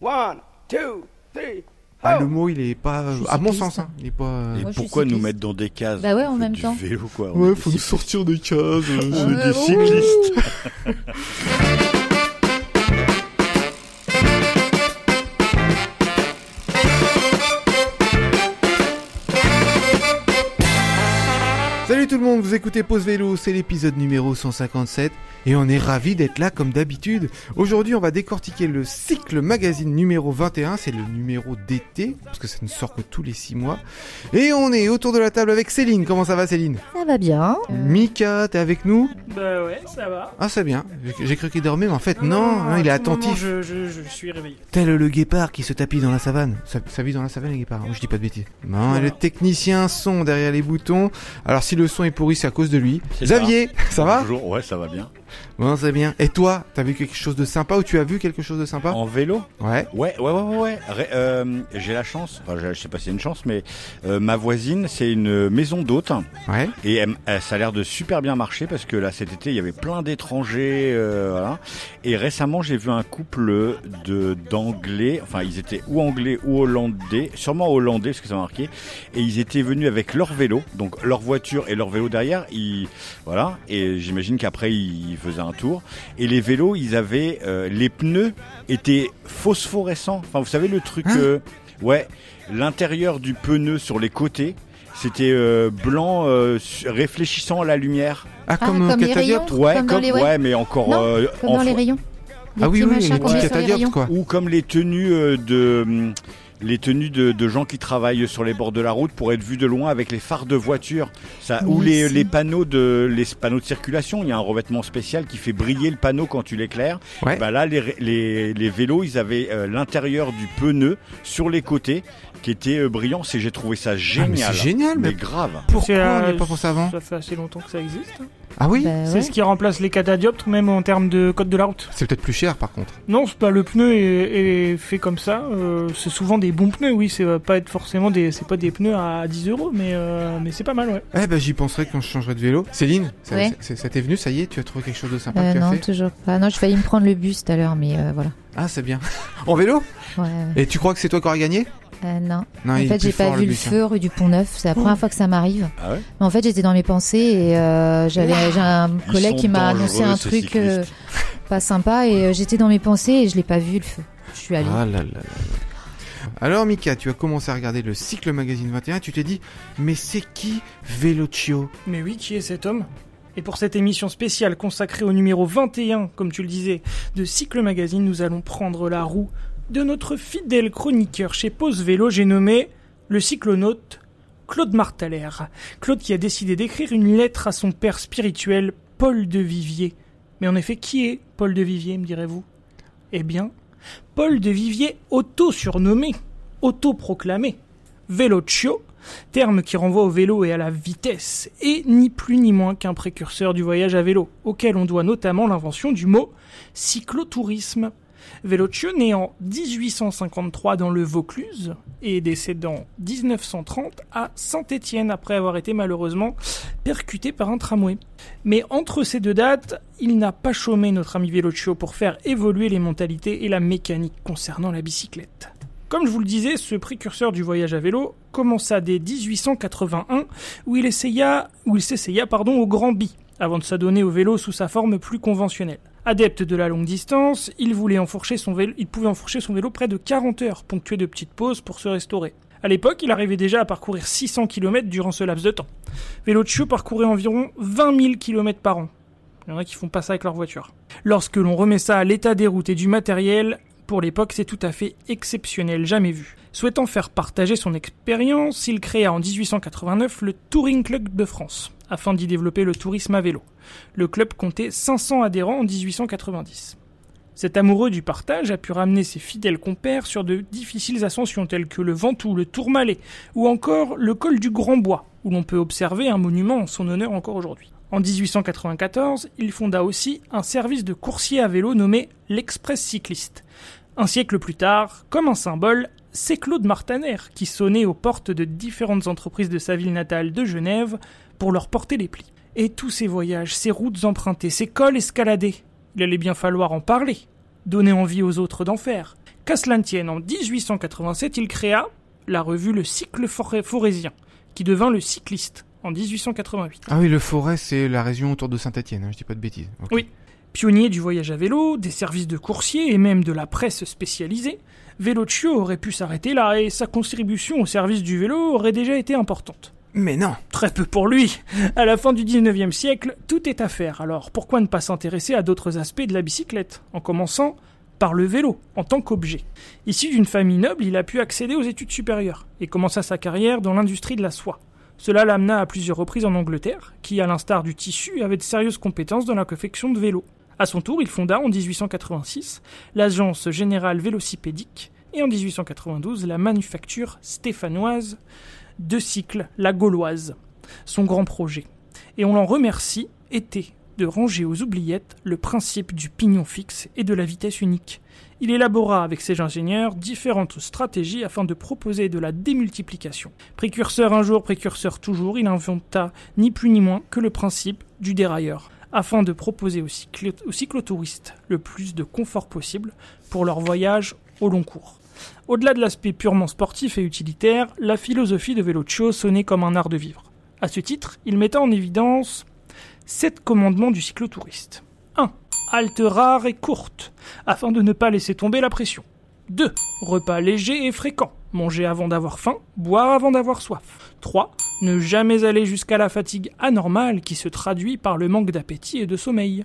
One, two, three. Ah, le mot, il est pas, à mon sens, hein, il est pas. euh, Et Moi, pourquoi nous mettre dans des cases Bah ouais, en même du temps. vélo, quoi. On Ouais, faut nous sortir des cases. euh, On est des cyclistes. tout le monde, vous écoutez Pause Vélo, c'est l'épisode numéro 157 et on est ravis d'être là comme d'habitude. Aujourd'hui, on va décortiquer le cycle magazine numéro 21, c'est le numéro d'été parce que ça ne sort que tous les 6 mois. Et on est autour de la table avec Céline. Comment ça va Céline? Ça va bien. Euh, Mika, t'es avec nous? Bah ouais, ça va. Ah, c'est bien. J'ai- cru qu'il dormait mais en fait non, hein, il est moment, attentif. je, je, je suis réveillé. Tel le guépard qui se tapit dans la savane. Ça, ça vit dans la savane les guépards, hein, je dis pas de bêtises. Non, Voilà. et le technicien son derrière les boutons. Alors si le son est pourri, c'est à cause de lui. Xavier, ça, va? Bonjour, ouais, ça va bien. Bon, c'est bien. Et toi, t'as vu quelque chose de sympa ou tu as vu quelque chose de sympa En vélo Ouais. Ouais, ouais, ouais, ouais. ouais. Ré- euh, j'ai la chance, enfin, je sais pas si c'est une chance, mais euh, ma voisine, c'est une maison d'hôtes Ouais. et elle- elle- ça a l'air de super bien marcher parce que là, cet été, il y avait plein d'étrangers, euh, voilà. Et récemment, j'ai vu un couple de d'anglais, enfin, ils étaient ou anglais ou hollandais, sûrement hollandais parce que ça m'a marqué, et ils étaient venus avec leur vélo, donc leur voiture et leur vélo derrière, ils, voilà. Et j'imagine qu'après, ils faisaient un tour. Et les vélos, ils avaient euh, les pneus étaient phosphorescents. Enfin, vous savez le truc, Hein euh, ouais, l'intérieur du pneu sur les côtés. C'était euh, blanc euh, réfléchissant à la lumière. Ah, Ah, comme, un comme les rayons Ouais, Comme dans comme, les- ouais. mais encore Non, euh, Comme en dans les rayons. Ah oui, oui, les petits catadioptres quoi. ou comme les tenues euh, de les tenues de, de gens qui travaillent sur les bords de la route pour être vus de loin avec les phares de voiture. Ça, ou les, panneaux de les panneaux de circulation. Il y a un revêtement spécial qui fait briller le panneau quand tu l'éclaires. Ouais. Bah là, les, les, les vélos, ils avaient euh, l'intérieur du pneu sur les côtés qui était euh, brillant. C'est j'ai trouvé ça Ah, mais génial. c'est génial, mais mais grave. pourquoi C'est, on euh, n'y a pas pensé avant Ça fait assez longtemps que ça existe. Ah oui Bah C'est ouais. ce qui remplace les catadioptres, même en termes de code de la route. C'est peut-être plus cher par contre. Non, c'est pas le pneu est, est fait comme ça. euh, c'est souvent des bons pneus, oui. C'est euh, pas être forcément des, c'est pas des pneus à 10 euros, mais euh, mais c'est pas mal, ouais. Eh ben j'y penserai quand je changerai de vélo. Céline, ça, Ouais. ça t'est venu, ça y est, tu as trouvé quelque chose de sympa Euh, que non, fait toujours pas. Non, j'ai failli me prendre le bus tout à l'heure, mais euh, voilà. Ah c'est bien. en vélo Ouais, ouais. Et tu crois que c'est toi qui auras gagné? Euh, non. Non, en fait, j'ai pas vu le feu rue du Pont Neuf. C'est la première fois que ça m'arrive. Ah ouais? Mais en fait, j'étais dans mes pensées et euh, j'avais j'ai un collègue qui m'a annoncé un truc euh, pas sympa et euh, j'étais dans mes pensées et je l'ai pas vu le feu. Je suis allée. Ah là là là là. Alors Mika, tu as commencé à regarder le cycle magazine 21, tu t'es dit, mais c'est qui Velocio? Mais oui, qui est cet homme? Et pour cette émission spéciale consacrée au numéro 21, comme tu le disais, de Cycle Magazine, nous allons prendre la roue de notre fidèle chroniqueur chez Pause Vélo, j'ai nommé le cyclonaute Claude Martaler. Claude qui a décidé d'écrire une lettre à son père spirituel, Paul de Vivier. Mais en effet, qui est Paul de Vivier, me direz-vous? Eh bien, Paul de Vivier auto-surnommé, auto-proclamé, Velocio, terme qui renvoie au vélo et à la vitesse, et ni plus ni moins qu'un précurseur du voyage à vélo, auquel on doit notamment l'invention du mot cyclotourisme. Velocio né en 1853 dans le Vaucluse et décédé en 1930 à Saint-Étienne après avoir été malheureusement percuté par un tramway. Mais entre ces deux dates, il n'a pas chômé notre ami Velocio pour faire évoluer les mentalités et la mécanique concernant la bicyclette. Comme je vous le disais, ce précurseur du voyage à vélo commença dès 1881 où il essaya, s'essaya pardon, au Grand Bi, avant de s'adonner au vélo sous sa forme plus conventionnelle. Adepte de la longue distance, il, pouvait enfourcher son vélo près de 40 heures, ponctuées de petites pauses pour se restaurer. À l'époque, il arrivait déjà à parcourir 600 km durant ce laps de temps. Velocio parcourait environ 20 000 km par an. Il y en a qui font pas ça avec leur voiture. Lorsque l'on remet ça à l'état des routes et du matériel, pour l'époque, c'est tout à fait exceptionnel, jamais vu. Souhaitant faire partager son expérience, il créa en 1889 le Touring Club de France, afin d'y développer le tourisme à vélo. Le club comptait 500 adhérents en 1890. Cet amoureux du partage a pu ramener ses fidèles compères sur de difficiles ascensions telles que le Ventoux, le Tourmalet ou encore le col du Grand Bois, où l'on peut observer un monument en son honneur encore aujourd'hui. En 1894, il fonda aussi un service de coursier à vélo nommé l'Express Cycliste. Un siècle plus tard, comme un symbole, c'est Claude Martaner qui sonnait aux portes de différentes entreprises de sa ville natale de Genève pour leur porter les plis. Et tous ces voyages, ces routes empruntées, ces cols escaladés, il allait bien falloir en parler, donner envie aux autres d'en faire. Qu'à cela ne tienne, en 1887, il créa la revue Le Cycle Forésien, qui devint le Cycliste en 1888. Ah oui, le Forêt, c'est la région autour de Saint-Etienne, hein, je dis pas de bêtises. Oui. Pionnier du voyage à vélo, des services de coursiers et même de la presse spécialisée, Velocio aurait pu s'arrêter là et sa contribution au service du vélo aurait déjà été importante. Mais non Très peu pour lui. À la fin du 19e siècle, tout est à faire. Alors pourquoi ne pas s'intéresser à d'autres aspects de la bicyclette, en commençant par le vélo, en tant qu'objet? Issu d'une famille noble, il a pu accéder aux études supérieures et commença sa carrière dans l'industrie de la soie. Cela l'amena à plusieurs reprises en Angleterre, qui, à l'instar du tissu, avait de sérieuses compétences dans la confection de vélos. À son tour, il fonda en 1886 l'agence générale vélocipédique et en 1892 la manufacture stéphanoise de cycles, la Gauloise, son grand projet. Et on l'en remercie était de ranger aux oubliettes le principe du pignon fixe et de la vitesse unique. Il élabora avec ses ingénieurs différentes stratégies afin de proposer de la démultiplication. Précurseur un jour, précurseur toujours, il inventa ni plus ni moins que le principe du dérailleur, afin de proposer aux, cyclo- aux cyclotouristes le plus de confort possible pour leur voyage au long cours. Au-delà de l'aspect purement sportif et utilitaire, la philosophie de Velocio sonnait comme un art de vivre. À ce titre, il mettait en évidence sept commandements du cyclotouriste. 1. Halte rare et courte, afin de ne pas laisser tomber la pression. 2. Repas léger et fréquent, manger avant d'avoir faim, boire avant d'avoir soif. 3. Ne jamais aller jusqu'à la fatigue anormale qui se traduit par le manque d'appétit et de sommeil.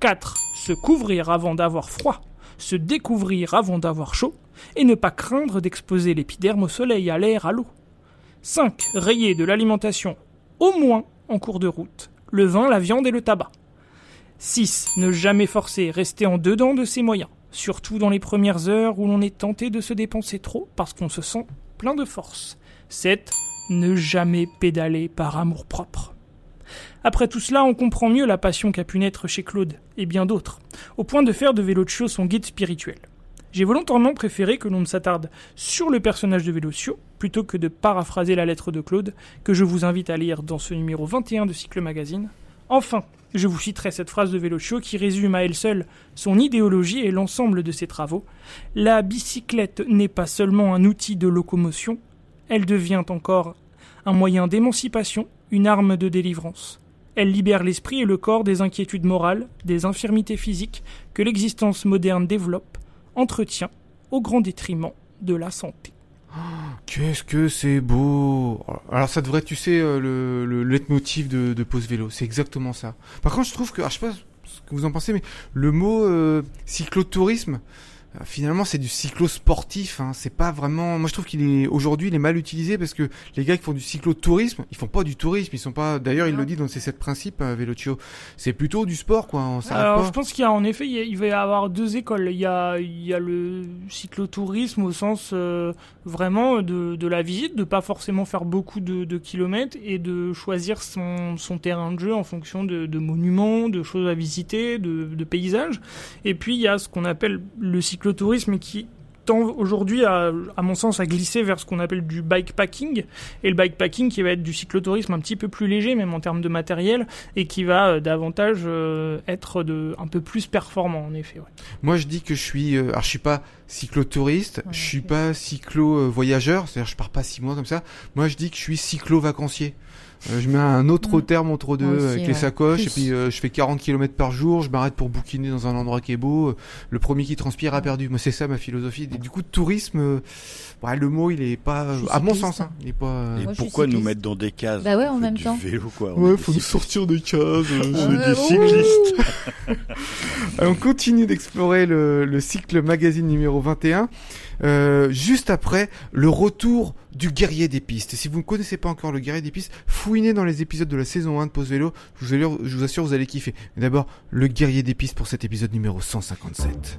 4. Se couvrir avant d'avoir froid, se découvrir avant d'avoir chaud, et ne pas craindre d'exposer l'épiderme au soleil, à l'air, à l'eau. 5. Rayer de l'alimentation, au moins en cours de route, le vin, la viande et le tabac. 6. Ne jamais forcer, rester en dedans de ses moyens, surtout dans les premières heures où l'on est tenté de se dépenser trop parce qu'on se sent plein de force. 7. Ne jamais pédaler par amour propre. Après tout cela, on comprend mieux la passion qu'a pu naître chez Claude, et bien d'autres, au point de faire de Velocio son guide spirituel. J'ai volontairement préféré que l'on ne s'attarde sur le personnage de Velocio, plutôt que de paraphraser la lettre de Claude, que je vous invite à lire dans ce numéro 21 de Cycle Magazine. Enfin, je vous citerai cette phrase de Velocio qui résume à elle seule son idéologie et l'ensemble de ses travaux. La bicyclette n'est pas seulement un outil de locomotion, elle devient encore un moyen d'émancipation, une arme de délivrance. Elle libère l'esprit et le corps des inquiétudes morales, des infirmités physiques que l'existence moderne développe, entretient, au grand détriment de la santé. Qu'est-ce que c'est beau Alors ça devrait tu sais, euh, le, le leitmotiv de, de Pause Vélo. C'est exactement ça. Par contre, je trouve que, alors, je sais pas ce que vous en pensez, mais le mot euh, cyclotourisme, finalement, c'est du cyclo-sportif. Hein. C'est pas vraiment. Moi, je trouve qu'il est aujourd'hui, il est mal utilisé parce que les gars qui font du cyclotourisme, ils font pas du tourisme. Ils sont pas. D'ailleurs, il le dit dans ses sept principes, euh, Velocio. C'est plutôt du sport, quoi. On Alors, pas. je pense qu'il y a en effet, il y a- il va y avoir deux écoles. Il y a, il y a le cyclotourisme au sens euh, vraiment de, de la visite, de pas forcément faire beaucoup de, de kilomètres et de choisir son, son terrain de jeu en fonction de, de monuments, de choses à visiter, de, de paysages. Et puis il y a ce qu'on appelle le cyclotourisme qui tend aujourd'hui, à, à mon sens, à glisser vers ce qu'on appelle du bikepacking. Et le bikepacking qui va être du cyclotourisme un petit peu plus léger, même en termes de matériel, et qui va euh, davantage euh, être de, un peu plus performant, en effet. ouais. Moi, je dis que je suis. euh, alors, je suis pas cyclotouriste, Ouais, je suis pas cyclo-voyageur, c'est-à-dire je pars pas six mois comme ça. Moi, je dis que je suis cyclo-vacancier. Euh, je mets un autre Mm. terme entre deux aussi, avec les sacoches Plus. et puis euh, je fais 40 km par jour, je m'arrête pour bouquiner dans un endroit qui est beau. euh, Le premier qui transpire a perdu. Moi c'est ça ma philosophie. Et du coup tourisme, euh, ouais, le mot il est pas, à mon sons, hein, il est pas. euh, Et Moi, pourquoi nous mettre dans des cases Bah ouais, en même du temps. vélo, quoi. On Ouais, est faut des nous sortir des cases. euh, est des cyclistes. Alors, on continue d'explorer le, le cycle magazine numéro 21. Euh, juste après le retour du guerrier des pistes. Si vous ne connaissez pas encore le guerrier des pistes, fouinez dans les épisodes de la saison 1 de Pause Vélo. Je vous assure, je vous, assure, vous allez kiffer. Mais d'abord, le guerrier des pistes pour cet épisode numéro 157.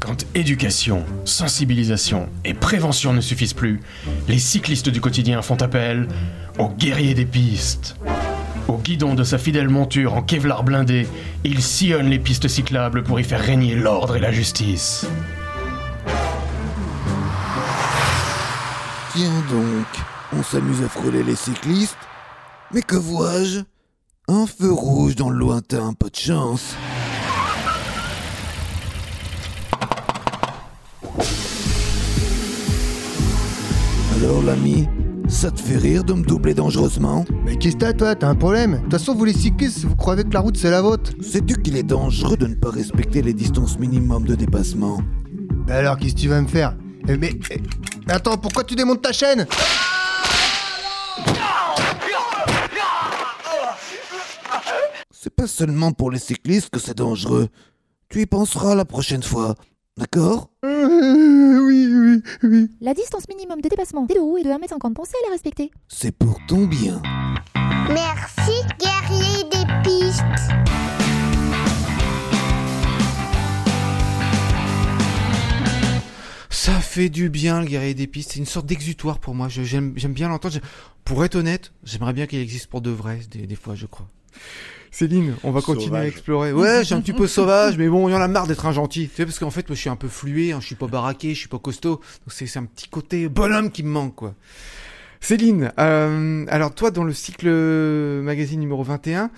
Quand éducation, sensibilisation et prévention ne suffisent plus, les cyclistes du quotidien font appel aux guerriers des pistes. Au guidon de sa fidèle monture en kevlar blindé, il sillonne les pistes cyclables pour y faire régner l'ordre et la justice. Tiens donc, on s'amuse à frôler les cyclistes, mais que vois-je? Un feu rouge dans le lointain, pas de chance. Alors l'ami, ça te fait rire de me doubler dangereusement Mais qu'est-ce que t'as, toi T'as un problème De toute façon, vous les cyclistes, vous croyez que la route c'est la vôtre Sais-tu qu'il est dangereux de ne pas respecter les distances minimum de dépassement Bah alors, qu'est-ce que tu vas me faire Eh, Mais. eh, Attends, pourquoi tu démontes ta chaîne C'est pas seulement pour les cyclistes que c'est dangereux. Tu y penseras la prochaine fois, d'accord Euh, Oui, oui, oui. La distance minimum de dépassement des deux roues est de 1m50. Pensez à la respecter. C'est pour ton bien. Merci, guerrier des pistes. Ça fait du bien le guerrier des pistes, c'est une sorte d'exutoire pour moi, Je- j'aime bien l'entendre. Pour être honnête, j'aimerais bien qu'il existe pour de vrai, des, des fois je crois. Céline, on va continuer à explorer. Ouais, je suis un petit peu sauvage, mais bon, il y en a marre d'être un gentil. Tu sais, parce qu'en fait, moi, je suis un peu flué, hein, je suis pas baraqué, je suis pas costaud. Donc c'est c'est un petit côté bonhomme qui me manque, quoi. Céline, euh, alors toi, dans le cycle magazine numéro 21,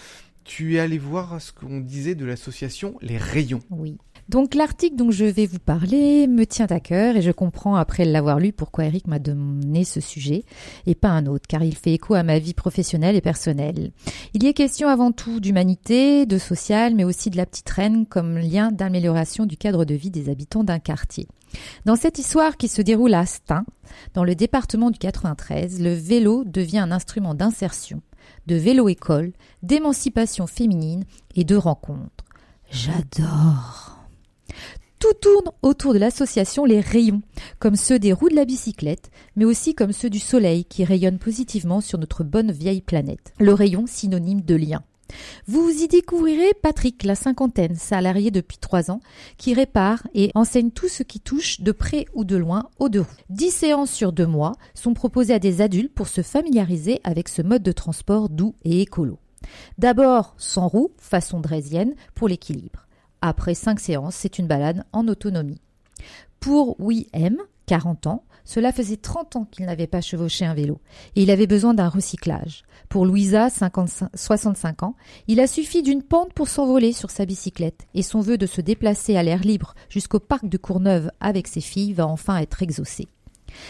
tu es allé voir ce qu'on disait de l'association Les Rayons. Oui. Donc l'article dont je vais vous parler me tient à cœur et je comprends après l'avoir lu pourquoi Eric m'a donné ce sujet et pas un autre car il fait écho à ma vie professionnelle et personnelle. Il y est question avant tout d'humanité, de social mais aussi de la petite reine comme lien d'amélioration du cadre de vie des habitants d'un quartier. Dans cette histoire qui se déroule à Stein, dans le département du 93, le vélo devient un instrument d'insertion, de vélo-école, d'émancipation féminine et de rencontre. J'adore. Tout tourne autour de l'association Les Rayons, comme ceux des roues de la bicyclette, mais aussi comme ceux du soleil qui rayonnent positivement sur notre bonne vieille planète. Le rayon synonyme de lien. Vous y découvrirez Patrick, la cinquantaine, salarié depuis trois ans, qui répare et enseigne tout ce qui touche de près ou de loin aux deux roues. Dix séances sur deux mois sont proposées à des adultes pour se familiariser avec ce mode de transport doux et écolo. D'abord sans roue, façon draisienne, pour l'équilibre. Après cinq séances, c'est une balade en autonomie. Pour Oui-M, 40 ans, cela faisait 30 ans qu'il n'avait pas chevauché un vélo et il avait besoin d'un recyclage. Pour Louisa, 55 65 ans, il a suffi d'une pente pour s'envoler sur sa bicyclette et son vœu de se déplacer à l'air libre jusqu'au parc de Courneuve avec ses filles va enfin être exaucé.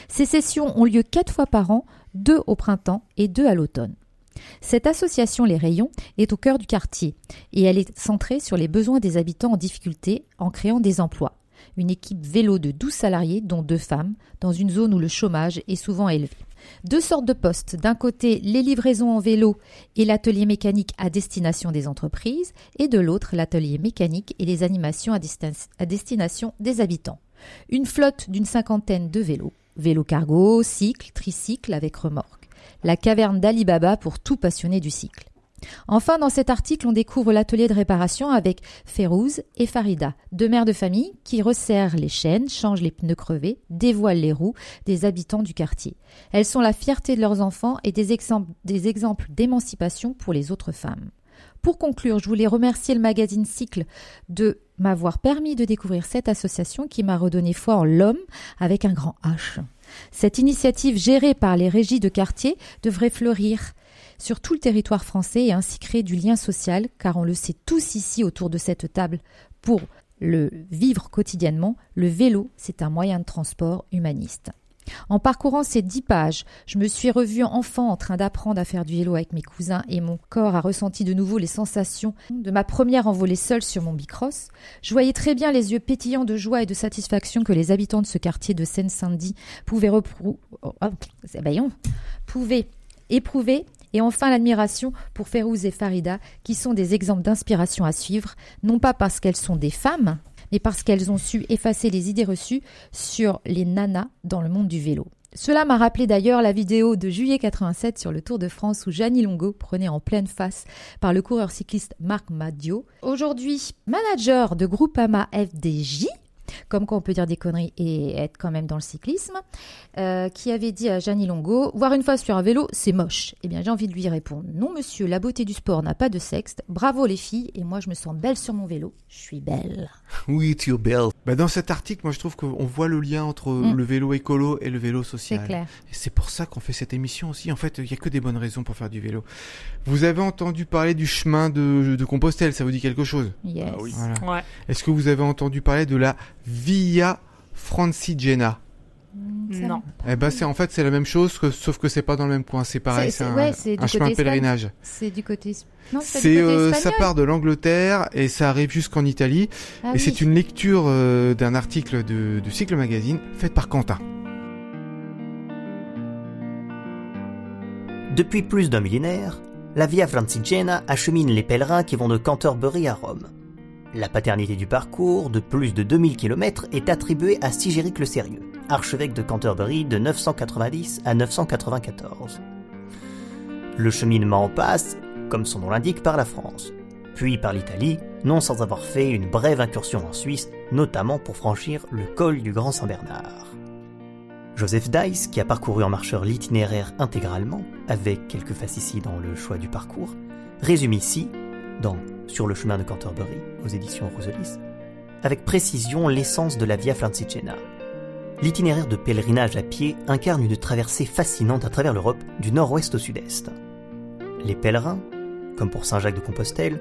Ces sessions ont lieu quatre fois par an, deux au printemps et deux à l'automne. Cette association Les Rayons est au cœur du quartier et elle est centrée sur les besoins des habitants en difficulté en créant des emplois. Une équipe vélo de 12 salariés, dont deux femmes, dans une zone où le chômage est souvent élevé. Deux sortes de postes. D'un côté, les livraisons en vélo et l'atelier mécanique à destination des entreprises, et de l'autre, l'atelier mécanique et les animations à, destin- à destination des habitants. Une flotte d'une cinquantaine de vélos. Vélo cargo, cycle, tricycle avec remorque. La caverne d'Ali Baba pour tout passionné du cycle. Enfin, dans cet article, on découvre l'atelier de réparation avec Férouz et Farida, deux mères de famille qui resserrent les chaînes, changent les pneus crevés, dévoilent les roues des habitants du quartier. Elles sont la fierté de leurs enfants et des exemples, des exemples d'émancipation pour les autres femmes. Pour conclure, je voulais remercier le magazine Cycle de m'avoir permis de découvrir cette association qui m'a redonné foi en l'homme avec un grand H. Cette initiative gérée par les régies de quartier devrait fleurir sur tout le territoire français et ainsi créer du lien social, car on le sait tous ici autour de cette table, pour le vivre quotidiennement, le vélo, c'est un moyen de transport humaniste. En parcourant ces dix pages, je me suis revue enfant en train d'apprendre à faire du vélo avec mes cousins et mon corps a ressenti de nouveau les sensations de ma première envolée seule sur mon bicross. Je voyais très bien les yeux pétillants de joie et de satisfaction que les habitants de ce quartier de Seine-Saint-Denis pouvaient, oh, oh, éprouver et enfin l'admiration pour Férouz et Farida, qui sont des exemples d'inspiration à suivre, non pas parce qu'elles sont des femmes, mais parce qu'elles ont su effacer les idées reçues sur les nanas dans le monde du vélo. Cela m'a rappelé d'ailleurs la vidéo de juillet 87 sur le Tour de France où Jeannie Longo prenait en pleine face par le coureur cycliste Marc Madio. Aujourd'hui, manager de Groupama FDJ, comme quoi on peut dire des conneries et être quand même dans le cyclisme, euh, qui avait dit à Jeannie Longo Voir une fois sur un vélo, c'est moche. Eh bien, j'ai envie de lui répondre Non, monsieur, la beauté du sport n'a pas de sexe. Bravo les filles, et moi je me sens belle sur mon vélo. Je suis belle. Oui, tu es belle. Bah dans cet article, moi je trouve qu'on voit le lien entre Mm. le vélo écolo et le vélo C'est social. clair. Et c'est pour ça qu'on fait cette émission aussi. En fait, il y a que des bonnes raisons pour faire du vélo. Vous avez entendu parler du chemin de, de Compostelle, ça vous dit quelque chose? Yes. Ah oui. Voilà. Ouais. Est-ce que vous avez entendu parler de la Via Francigena ça Non. Eh ben, c'est en fait c'est la même chose, que, sauf que c'est pas dans le même coin. C'est pareil, C'est- un, ouais, chemin de pèlerinage. C'est du côté. Non, c'est euh, ça part de l'Angleterre et ça arrive jusqu'en Italie. Ah et oui. c'est une lecture euh, d'un article de, du Cycle Magazine faite par Quentin. Depuis plus d'un millénaire, la Via Francigena achemine les pèlerins qui vont de Canterbury à Rome. La paternité du parcours, de plus de 2000 km, est attribuée à Sigéric le Sérieux, archevêque de Canterbury de 990 à 994. Le cheminement passe, comme son nom l'indique, par la France, puis par l'Italie, non sans avoir fait une brève incursion en Suisse, notamment pour franchir le col du Grand Saint-Bernard. Joseph Dice, qui a parcouru en marcheur l'itinéraire intégralement, avec quelques facéties dans le choix du parcours, résume ici, dans Sur le chemin de Canterbury, aux éditions Roselis, avec précision l'essence de la Via Francigena. L'itinéraire de pèlerinage à pied incarne une traversée fascinante à travers l'Europe du nord-ouest au sud-est. Les pèlerins, comme pour Saint-Jacques de Compostelle,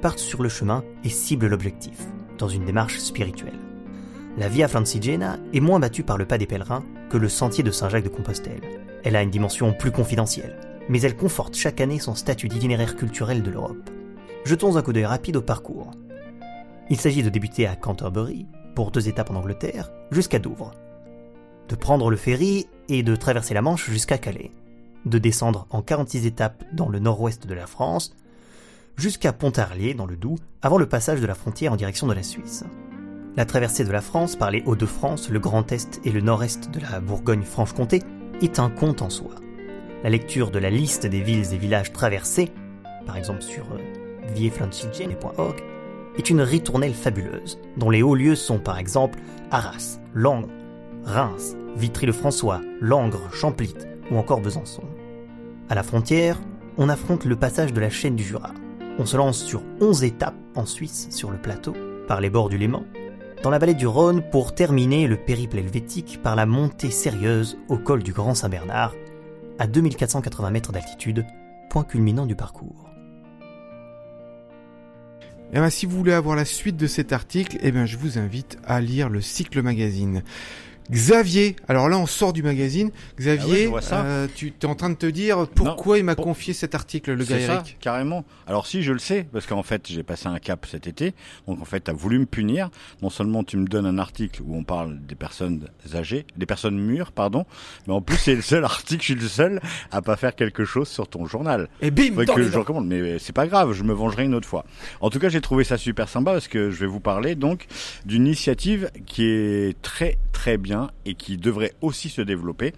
partent sur le chemin et ciblent l'objectif, dans une démarche spirituelle. La Via Francigena est moins battue par le pas des pèlerins que le sentier de Saint-Jacques de Compostelle. Elle a une dimension plus confidentielle, mais elle conforte chaque année son statut d'itinéraire culturel de l'Europe. Jetons un coup d'œil rapide au parcours. Il s'agit de débuter à Canterbury, pour deux étapes en Angleterre, jusqu'à Douvres. De prendre le ferry et de traverser la Manche jusqu'à Calais. De descendre en 46 étapes dans le nord-ouest de la France, jusqu'à Pontarlier dans le Doubs, avant le passage de la frontière en direction de la Suisse. La traversée de la France par les Hauts-de-France, le Grand Est et le Nord-Est de la Bourgogne-Franche-Comté est un conte en soi. La lecture de la liste des villes et villages traversés, par exemple sur viefrancigene.org, est une ritournelle fabuleuse, dont les hauts lieux sont par exemple Arras, Langres, Reims, Vitry-le-François, Langres, Champlit ou encore Besançon. À la frontière, on affronte le passage de la chaîne du Jura. On se lance sur 11 étapes en Suisse sur le plateau, par les bords du Léman, dans la vallée du Rhône pour terminer le périple helvétique par la montée sérieuse au col du Grand Saint-Bernard, à 2480 mètres d'altitude, point culminant du parcours. Eh ben, si vous voulez avoir la suite de cet article, eh ben, je vous invite à lire le Cycle Magazine. Xavier, alors là on sort du magazine. Ah ouais, Xavier, ça. euh, tu es en train de te dire pourquoi il m'a pour- confié cet article, le gars ça, carrément. Alors si, je le sais, parce qu'en fait, j'ai passé un cap cet été. Donc en fait, tu as voulu me punir. Non seulement tu me donnes un article où on parle des personnes âgées, des personnes mûres, pardon, mais en plus c'est le seul article, je suis le seul à pas faire quelque chose sur ton journal. Et bim, que je recommande, mais c'est pas grave, je me vengerai une autre fois. En tout cas, j'ai trouvé ça super sympa parce que je vais vous parler donc d'une initiative qui est très très bien et qui devrait aussi se développer.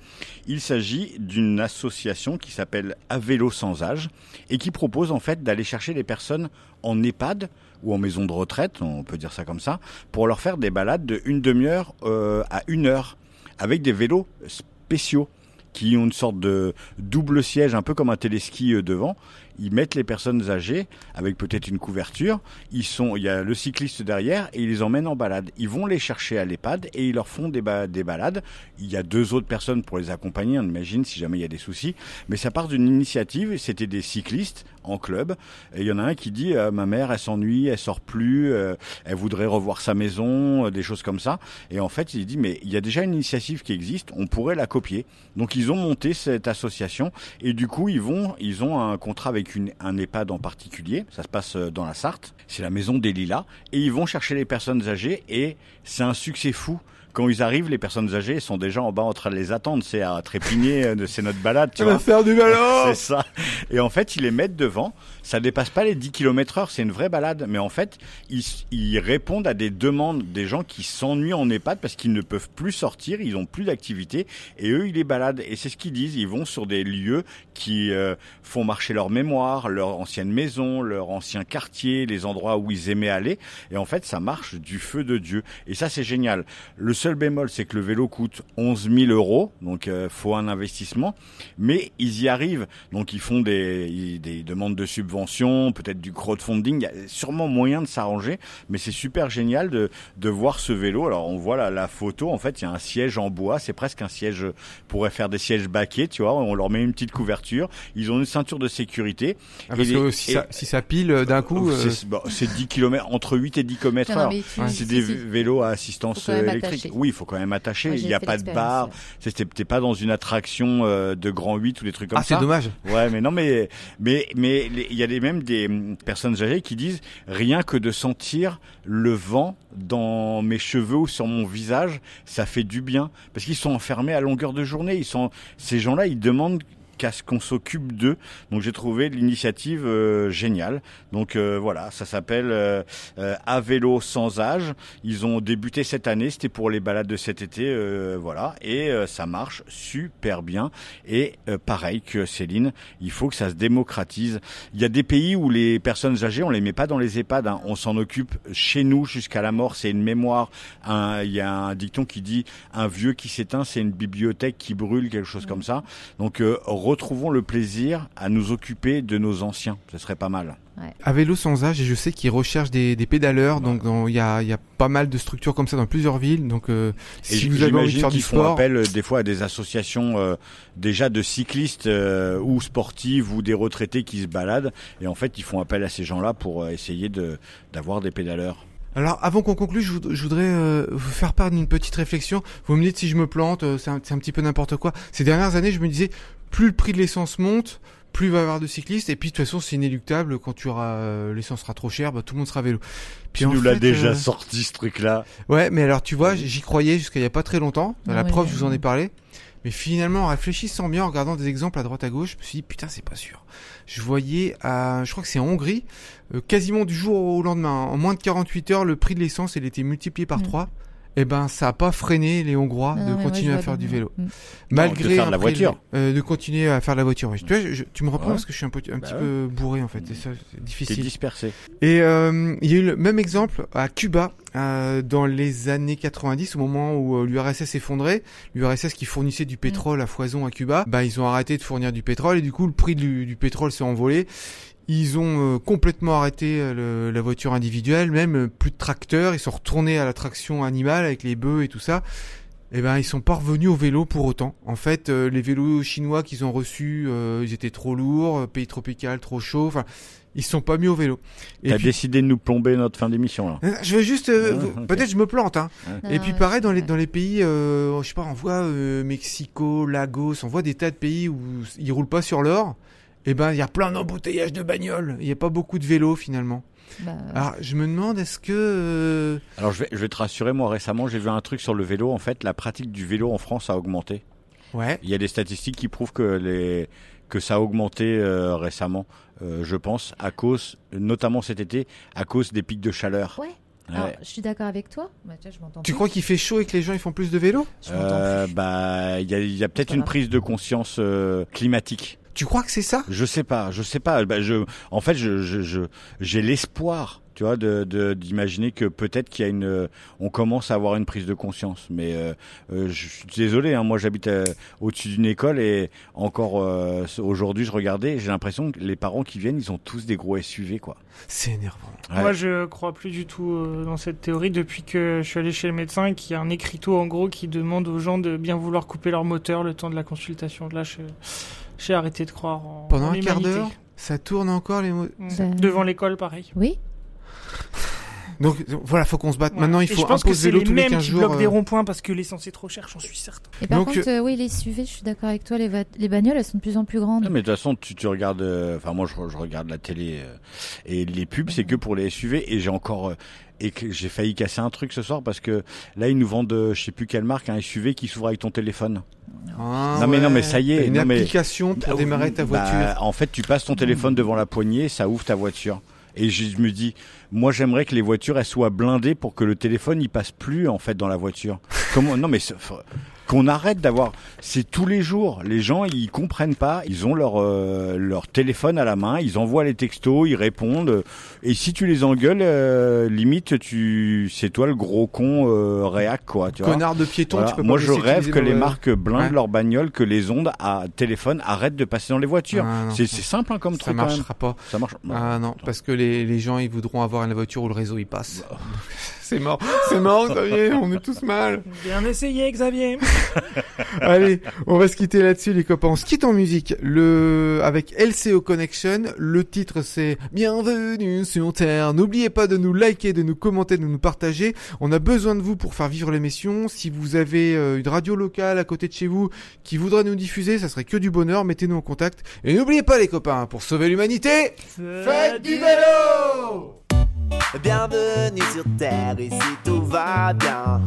Il s'agit d'une association qui s'appelle À vélo sans âge et qui propose en fait d'aller chercher les personnes en EHPAD ou en maison de retraite, on peut dire ça comme ça, pour leur faire des balades de une demi-heure euh, à une heure avec des vélos spéciaux qui ont une sorte de double siège, un peu comme un téléski euh, devant. Ils mettent les personnes âgées avec peut-être une couverture. Ils sont, il y a le cycliste derrière et ils les emmènent en balade. Ils vont les chercher à l'EHPAD et ils leur font des, ba- des balades. Il y a deux autres personnes pour les accompagner, on imagine, si jamais il y a des soucis. Mais ça part d'une initiative. C'était des cyclistes en club. Et il y en a un qui dit euh, ma mère, elle s'ennuie, elle sort plus, euh, elle voudrait revoir sa maison, euh, des choses comme ça. Et en fait, il dit mais il y a déjà une initiative qui existe, on pourrait la copier. Donc ils ont monté cette association et du coup ils vont, ils ont un contrat avec un EHPAD en particulier. Ça se passe euh, dans la Sarthe. C'est la maison des Lilas et ils vont chercher les personnes âgées et c'est un succès fou. Quand ils arrivent, les personnes âgées sont déjà en bas en train de les attendre. C'est à trépigner, euh, c'est notre balade, tu On vois. va faire du ballon C'est ça. Et en fait, ils les mettent devant. Ça dépasse pas les 10 km heure. C'est une vraie balade. Mais en fait, ils, ils répondent à des demandes des gens qui s'ennuient en EHPAD parce qu'ils ne peuvent plus sortir. Ils ont plus d'activité. Et eux, ils les baladent. Et c'est ce qu'ils disent. Ils vont sur des lieux qui euh, font marcher leur mémoire, leur ancienne maison, leur ancien quartier, les endroits où ils aimaient aller. Et en fait, ça marche du feu de Dieu. Et ça, c'est génial. Le seul bémol, c'est que le vélo coûte 11 000 euros. Donc, euh, faut un investissement. Mais ils y arrivent. Donc, ils font des, ils- des demandes de subventions, peut-être du crowdfunding. Il y a sûrement moyen de s'arranger. Mais c'est super génial de, de voir ce vélo. Alors, on voit la, la photo. En fait, il y a un siège en bois. C'est presque un siège, pourrait faire des sièges baquets, tu vois. On leur met une petite couverture. Ils ont une ceinture de sécurité. Ah, parce Et que les- si, et- ça, si ça pile euh, d'un coup, euh, c'est bon, c'est 10 km, entre 8 et 10 km heure. C'est des vélos à assistance euh, électrique. Oui, il faut quand même attacher. Moi, il n'y a pas de. C'est- T'es pas dans une attraction euh, de grand 8 ou des trucs comme Ah, ça. c'est dommage. Ouais, mais non, mais mais mais les- il y a des, même des hum, personnes âgées qui disent rien que de sentir le vent dans mes cheveux ou sur mon visage, ça fait du bien parce qu'ils sont enfermés à longueur de journée. Ils sont ces gens-là, ils demandent qu'à ce qu'on s'occupe d'eux. Donc j'ai trouvé l'initiative euh, géniale. Donc euh, voilà, ça s'appelle euh, euh, à vélo sans âge. Ils ont débuté cette année, c'était pour les balades de cet été, voilà, et ça marche super bien. Et pareil que Céline, il faut que ça se démocratise. Il y a des pays où les personnes âgées, on les met pas dans les EHPAD, hein. on s'en occupe chez nous jusqu'à la mort. C'est une mémoire. Il y a un dicton qui dit un vieux qui s'éteint, c'est une bibliothèque qui brûle, quelque chose comme ça. Donc retrouvons le plaisir à nous occuper de nos anciens. Ce serait pas mal. À vélo sans âge, et je sais qu'ils recherchent des, des pédaleurs, donc il y a, il y a pas mal de structures comme ça dans plusieurs villes. Donc euh, Et si vous avez envie de faire du font appel euh, des fois à des associations euh, déjà de cyclistes euh, ou sportives ou des retraités qui se baladent. Et en fait, ils font appel à ces gens-là pour essayer de d'avoir des pédaleurs. Alors, avant qu'on conclue, je, voud- je voudrais euh, vous faire part d'une petite réflexion. Vous me dites si je me plante, euh, c'est un, c'est un petit peu n'importe quoi. Ces dernières années, je me disais, plus le prix de l'essence monte, plus il va y avoir de cyclistes. Et puis, de toute façon, c'est inéluctable. Quand tu auras euh, l'essence sera trop chère, bah, tout le monde sera à vélo. Puis Tu nous l'as déjà euh, sorti ce truc-là. Ouais, mais alors tu vois, j'y croyais jusqu'à il y a pas très longtemps. Ah la ouais, preuve, ouais. je vous en ai parlé. Mais finalement, en réfléchissant bien, en regardant des exemples à droite à gauche, je me suis dit putain, c'est pas sûr. Je voyais, à, je crois que c'est en Hongrie, euh, quasiment du jour au lendemain, en moins de 48 heures, le prix de l'essence, il était multiplié par Mm. 3 Et ben, ça a pas freiné les Hongrois Ah de continuer à faire du vélo, Mm. malgré de faire de la voiture. Euh, de continuer à faire de la voiture. Tu, vois, je- je- tu me reprends Ouais. parce que je suis un, peu, un Bah petit ouais. peu bourré en fait. Et ça, c'est C'est difficile. dispersé. Et euh, il y a eu le même exemple à Cuba euh, dans les années 90, au moment où euh, l'URSS s'effondrait. L'URSS qui fournissait du pétrole à foison à Cuba, bah ils ont arrêté de fournir du pétrole et du coup le prix du, du pétrole s'est envolé. Ils ont euh, complètement arrêté euh, le- la voiture individuelle, même euh, plus de tracteurs. Ils sont retournés à la traction animale avec les bœufs et tout ça. Eh ben, ils sont pas revenus au vélo pour autant. En fait, euh, les vélos chinois qu'ils ont reçus, euh, ils étaient trop lourds, pays tropical, trop chaud. Enfin, ils se sont pas mis au vélo. Et T'as puis- décidé de nous plomber notre fin d'émission là. Je veux juste, euh, peut-être je me plante, hein. Et puis ouais, pareil dans les dans les pays, euh, je sais pas, on voit euh, Mexico, Lagos, on voit des tas de pays où ils roulent pas sur l'or. Et ben il y a plein d'embouteillages de bagnoles. Il y a pas beaucoup de vélos finalement. Bah, Alors je me demande est-ce que euh, Alors je vais, je vais te rassurer, moi récemment j'ai vu un truc sur le vélo. En fait, la pratique du vélo en France a augmenté. ouais. Il y a des statistiques qui prouvent que les que ça a augmenté euh, récemment, euh, je pense, à cause, notamment cet été, à cause des pics de chaleur. Ouais. Ouais. alors, je suis d'accord avec toi. Bah, je Tu plus. crois qu'il fait chaud et que les gens ils font plus de vélo? Euh, bah, il y a, il y a peut-être une prise de conscience euh, climatique. Tu crois que c'est ça? Je sais pas, je sais pas. Bah, je, en fait, je, je, je- j'ai l'espoir, tu vois, de, de- d'imaginer que peut-être qu'il y a une, euh, on commence à avoir une prise de conscience. Mais euh, euh, je suis désolé, hein, moi j'habite euh, au-dessus d'une école et encore euh, aujourd'hui, je regardais, j'ai l'impression que les parents qui viennent, ils ont tous des gros SUV, quoi. C'est énervant. Ouais. Moi, je crois plus du tout dans cette théorie depuis que je suis allé chez le médecin et qu'il y a un écriteau en gros qui demande aux gens de bien vouloir couper leur moteur le temps de la consultation. Là, je- j'ai arrêté de croire en Pendant en un quart d'heure, ça tourne encore les mots. Devant l'école, pareil. Oui. Donc voilà, faut qu'on se batte. Ouais. Maintenant, il faut je pense que imposer c'est l'eau les tous les mêmes 15 qui jours. bloquent des euh, ronds-points parce que l'essence est trop chère, j'en suis certain. Et par Donc, contre, euh, oui, les SUV, je suis d'accord avec toi. Les, les bagnoles, elles sont de plus en plus grandes. Ah, mais de toute façon, tu, tu regardes, euh, enfin moi je, je regarde la télé euh, et les pubs c'est que pour les SUV et j'ai encore euh, et que j'ai failli casser un truc ce soir parce que là ils nous vendent, euh, je sais plus quelle marque, un SUV qui s'ouvre avec ton téléphone. ah, Non, mais non, mais ça y est, Une non, mais- application pour Bah, démarrer ta bah, voiture. en fait, tu passes ton téléphone devant la poignée, ça ouvre ta voiture. Et je me dis, moi j'aimerais que les voitures elles soient blindées pour que le téléphone il passe plus en fait dans la voiture. Comment Non mais qu'on arrête d'avoir, c'est tous les jours. Les gens ils comprennent pas, ils ont leur euh, leur téléphone à la main, ils envoient les textos, ils répondent. Et si tu les engueules, euh, limite tu, c'est toi le gros con euh, réac quoi. Tu vois Connard de piéton, Voilà. tu peux pas Moi, je rêve que les le- marques blindent Ouais. leurs bagnoles, que les ondes à téléphone arrêtent de passer dans les voitures. Ah, c'est c'est simple hein, comme Ça truc. quand même. marchera pas. Ça marche. Ah non, parce que les, les gens ils voudront avoir la voiture où le réseau il passe. c'est mort, c'est mort Xavier, on est tous mal. Bien essayé, Xavier. Allez, on va se quitter là-dessus, les copains. On se quitte en musique. Le, avec LCO Connection. Le titre, c'est Bienvenue sur Terre. N'oubliez pas de nous liker, de nous commenter, de nous partager. On a besoin de vous pour faire vivre l'émission. Si vous avez euh, une radio locale à côté de chez vous qui voudrait nous diffuser, ça serait que du bonheur. Mettez-nous en contact. Et n'oubliez pas, les copains, pour sauver l'humanité, faites du vélo! Bienvenue sur Terre, ici tout va bien.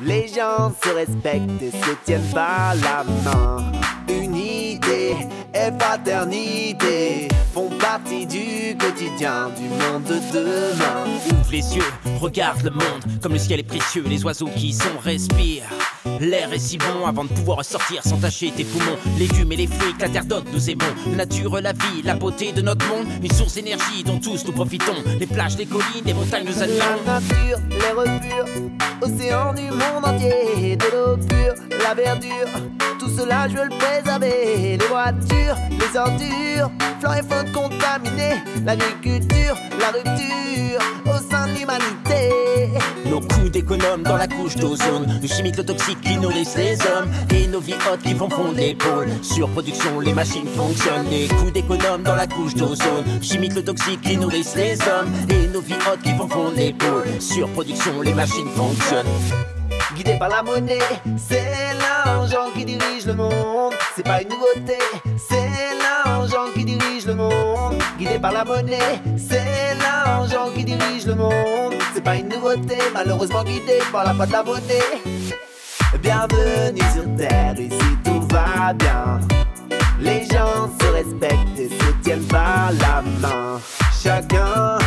Les gens se respectent et se tiennent par la main. Unité et fraternité font partie du quotidien du monde de demain. Ouvre les yeux, regarde le monde, comme le ciel est précieux, les oiseaux qui y sont respirent. L'air est si bon avant de pouvoir sortir sans tâcher tes poumons. Légumes et les fruits que la terre donne, nous aimons. La nature, la vie, la beauté de notre monde, une source d'énergie dont tous nous profitons. Les plages, les collines, les montagnes nous admirons. La nature, les repurs, océan du monde entier, de l'eau pure, la verdure. Tout cela, je veux le préserver. Les voitures, les ordures, flore et faune contaminée, l'agriculture, la rupture au sein de l'humanité. Nos coups d'économe dans la couche d'ozone, le chimique, le toxique qui nourrissent les hommes, et nos vies hautes qui vont fondre les pôles. Surproduction, les machines fonctionnent, les coups d'économe dans la couche d'ozone, chimique, le toxique qui nourrissent les hommes, et nos vies hautes qui vont fondre les pôles. Surproduction, les machines fonctionnent. Guidé par la monnaie, c'est l'argent qui dirige le monde. C'est pas une nouveauté, c'est l'argent qui dirige le monde. Guidé par la monnaie, c'est l'argent qui dirige le monde. C'est pas une nouveauté, malheureusement guidé par la foi de la beauté. Bienvenue sur Terre, ici tout va bien. Les gens se respectent et se tiennent par la main. Chacun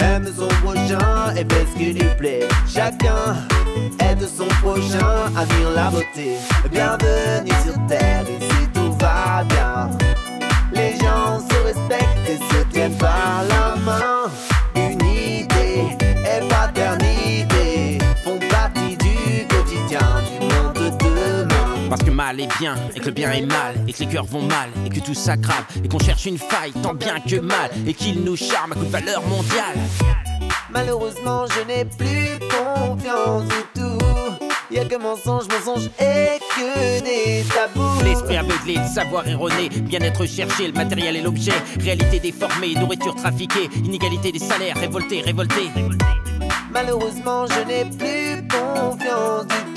aime son prochain et fait ce qui lui plaît. Chacun aide son prochain à vivre la beauté. Bienvenue sur Terre, ici tout va bien. Les gens se respectent et se tiennent par la main. Unité et fraternité font partie du quotidien du monde de demain. Parce que mal est bien, et que le bien est mal, et que les cœurs vont mal, et que tout s'aggrave, et qu'on cherche une faille tant bien que mal, et qu'il nous charme à coup de valeur mondiale. Malheureusement, je n'ai plus confiance du tout. Y'a que mensonge, mensonge et que des tabous. L'esprit aveuglé, le savoir erroné, bien-être cherché, le matériel et l'objet, réalité déformée, nourriture trafiquée, inégalité des salaires, révolté, révolté. Malheureusement, je n'ai plus confiance du tout.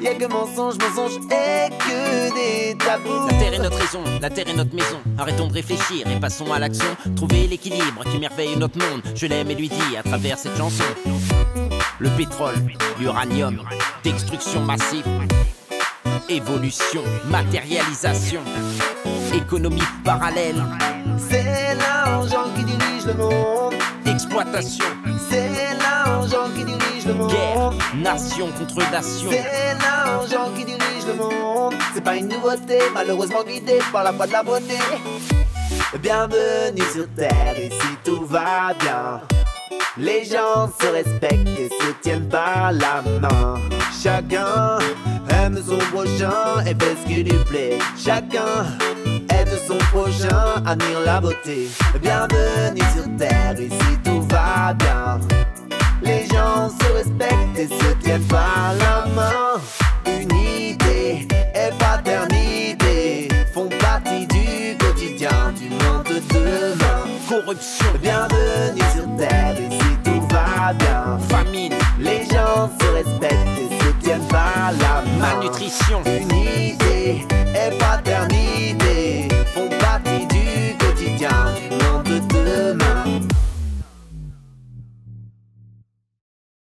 Y'a que mensonge, mensonge et que des tabous. La terre est notre raison, la terre est notre maison. Arrêtons de réfléchir et passons à l'action. Trouver l'équilibre qui merveille notre monde. Je l'aime et lui dis à travers cette chanson. Le pétrole, l'uranium, destruction massive. Évolution, matérialisation, économie parallèle, C'est l'argent qui dirige le monde. exploitation, C'est l'argent dirige le monde. guerre, nation contre nation. C'est l'argent qui dirige le monde. C'est pas une nouveauté, malheureusement guidé par la foi de la beauté. Bienvenue sur Terre, ici tout va bien. Les gens se respectent et se tiennent par la main. Chacun aime son prochain et fait ce qui lui plaît. Chacun aide son prochain à admire la beauté. Bienvenue sur Terre, ici tout va bien. Les gens se respectent et se tiennent par la main. Unité et fraternité font partie du quotidien du monde de demain. Corruption, Bienvenue sur Terre, ici tout va bien. famine, Les gens se respectent et se tiennent par la main. malnutrition, Unité